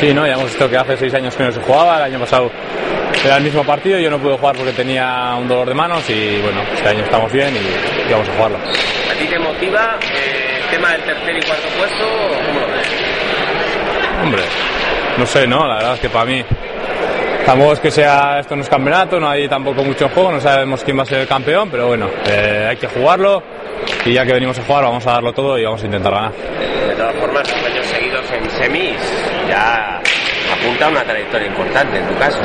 Sí, ¿no? Ya hemos visto que hace seis años que no se jugaba, el año pasado era el mismo partido, yo no pude jugar porque tenía un dolor de manos y bueno, este año estamos bien y, y vamos a jugarlo. ¿A ti te motiva eh, el tema del tercer y cuarto puesto o cómo lo ves? Hombre, no sé, ¿no? La verdad es que para mí tampoco es que sea esto no es campeonato, no hay tampoco mucho en juego, no sabemos quién va a ser el campeón, pero bueno, eh, hay que jugarlo y ya que venimos a jugar vamos a darlo todo y vamos a intentar ganar. De todas formas, dos años seguidos en semis ya apunta a una trayectoria importante en tu caso.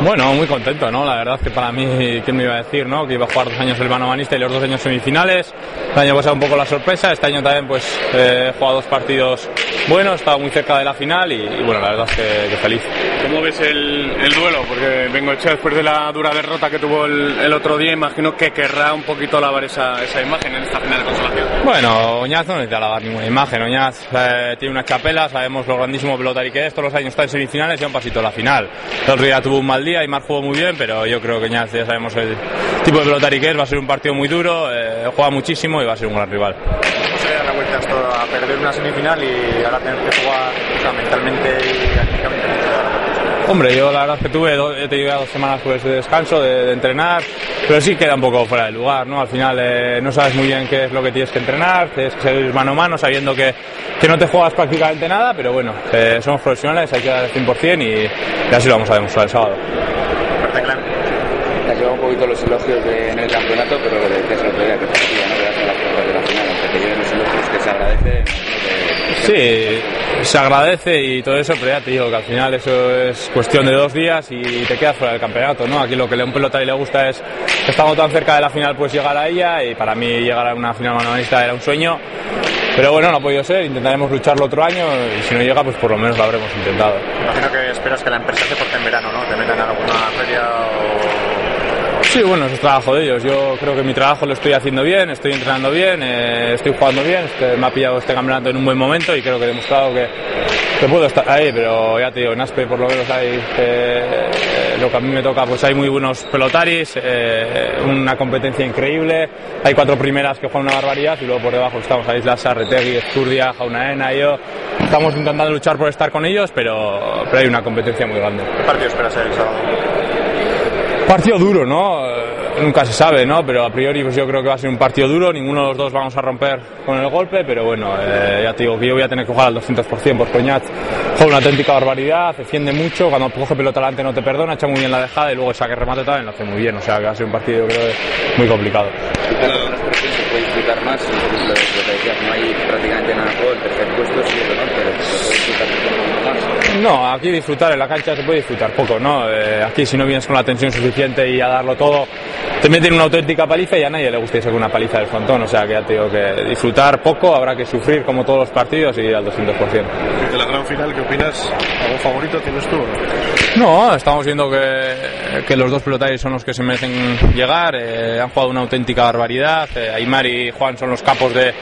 Bueno, muy contento, ¿no? La verdad es que para mí, ¿quién me iba a decir, no? Que iba a jugar dos años el manomanista y los dos años semifinales. El año pasado un poco la sorpresa, este año también pues eh, he jugado dos partidos buenos, he estado muy cerca de la final y, y bueno, la verdad es que, que feliz. ¿Cómo ves el, el duelo? Porque Bengoechea después de la dura derrota que tuvo el, el, otro día, imagino que querrá un poquito lavar esa, esa imagen en esta final de consolación. Bueno, Oñaz no necesita lavar ninguna imagen. Oñaz eh, tiene una chapela, sabemos lo grandísimo pelotari que es, todos los años está en semifinales y un pasito a la final. El otro día tuvo un mal día y Mar jugó muy bien, pero yo creo que Oñaz ya sabemos el tipo de pelotari que es, va a ser un partido muy duro, eh, juega muchísimo y va a ser un gran rival. A perder una semifinal y ahora tener que jugar o mentalmente y anímicamente Hombre, yo la verdad que tuve, he tenido dos semanas pues, de descanso, de, de, entrenar, pero sí queda un poco fuera de lugar, ¿no? Al final eh, no sabes muy bien qué es lo que tienes que entrenar, tienes que seguir mano a mano sabiendo que, que no te juegas prácticamente nada, pero bueno, eh, somos profesionales, hay que dar el 100% y, y así lo vamos a demostrar el sábado. Llevado un poquito los elogios de, en el campeonato, pero lo decías el otro día que parecía, ¿no? En las puertas de la final, aunque te lleven los elogios que se agradece. Sí, se agradece y todo eso, pero ya te digo que al final eso es cuestión de dos días y te quedas fuera del campeonato, ¿no? Aquí lo que a un pelotari le gusta es que estamos tan cerca de la final, pues llegar a ella y para mí llegar a una final manualista era un sueño. Pero bueno, no ha podido ser, intentaremos lucharlo otro año y si no llega, pues por lo menos lo habremos intentado. Imagino que esperas que la empresa se porte en verano, ¿no? Te metan en alguna feria Sí, bueno, es trabajo de ellos. Yo creo que mi trabajo lo estoy haciendo bien, estoy entrenando bien, eh, estoy jugando bien, este, me ha pillado este campeonato en un buen momento y creo que he demostrado que, puedo estar ahí, pero ya te digo, en Aspe por lo menos hay eh, lo que a mí me toca, pues hay muy buenos pelotaris, eh, una competencia increíble, hay cuatro primeras que juegan una barbaridad y luego por debajo estamos a Islas, Retegui, Esturdia, Jaunaena, yo estamos intentando luchar por estar con ellos, pero, pero hay una competencia muy grande. ¿Qué partido esperas el sábado? Partido duro, ¿no? Nunca se sabe, ¿no? Pero a priori pues yo creo que va a ser un partido duro, ninguno de los dos vamos a romper con el golpe, pero bueno, eh, ya te digo que yo voy a tener que jugar al 200% por Coñat. Juega una auténtica barbaridad, defiende mucho, cuando coge pelota delante no te perdona, echa muy bien la dejada y luego saque remate también lo hace muy bien, o sea que va a ser un partido creo muy complicado. ¿Se puede disfrutar más? Lo, que no hay prácticamente nada el tercer puesto sí es honor, pero se puede disfrutar más. No, aquí disfrutar en la cancha se puede disfrutar poco, ¿no? Eh, aquí si no vienes con la tensión suficiente y a darlo todo, te meten una auténtica paliza y a nadie le gusta irse con una paliza del frontón, o sea que ya te digo que disfrutar poco, habrá que sufrir como todos los partidos y ir al 200%. Final, ¿qué opinas? ¿Algún favorito tienes tú? No, estamos viendo que, que los dos pelotaris son los que se merecen llegar, eh, han jugado una auténtica barbaridad, eh, Aymar y Juan son los capos de,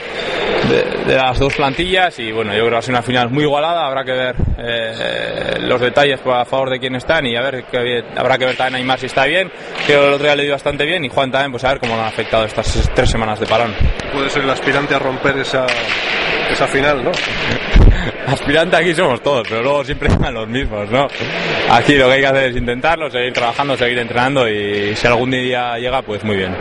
de, de, las dos plantillas y bueno, yo creo que va a ser una final muy igualada, habrá que ver eh, los detalles a favor de quién están y a ver que, habrá que ver también a Aymar si está bien, que el otro día le dio bastante bien y Juan también, pues a ver cómo lo han afectado estas tres semanas de parón. Puede ser el aspirante a romper esa, esa final, ¿no? Aspirante aquí somos todos, pero luego siempre están los mismos, ¿no? Aquí lo que hay que hacer es intentarlo, seguir trabajando, seguir entrenando y si algún día llega, pues muy bien.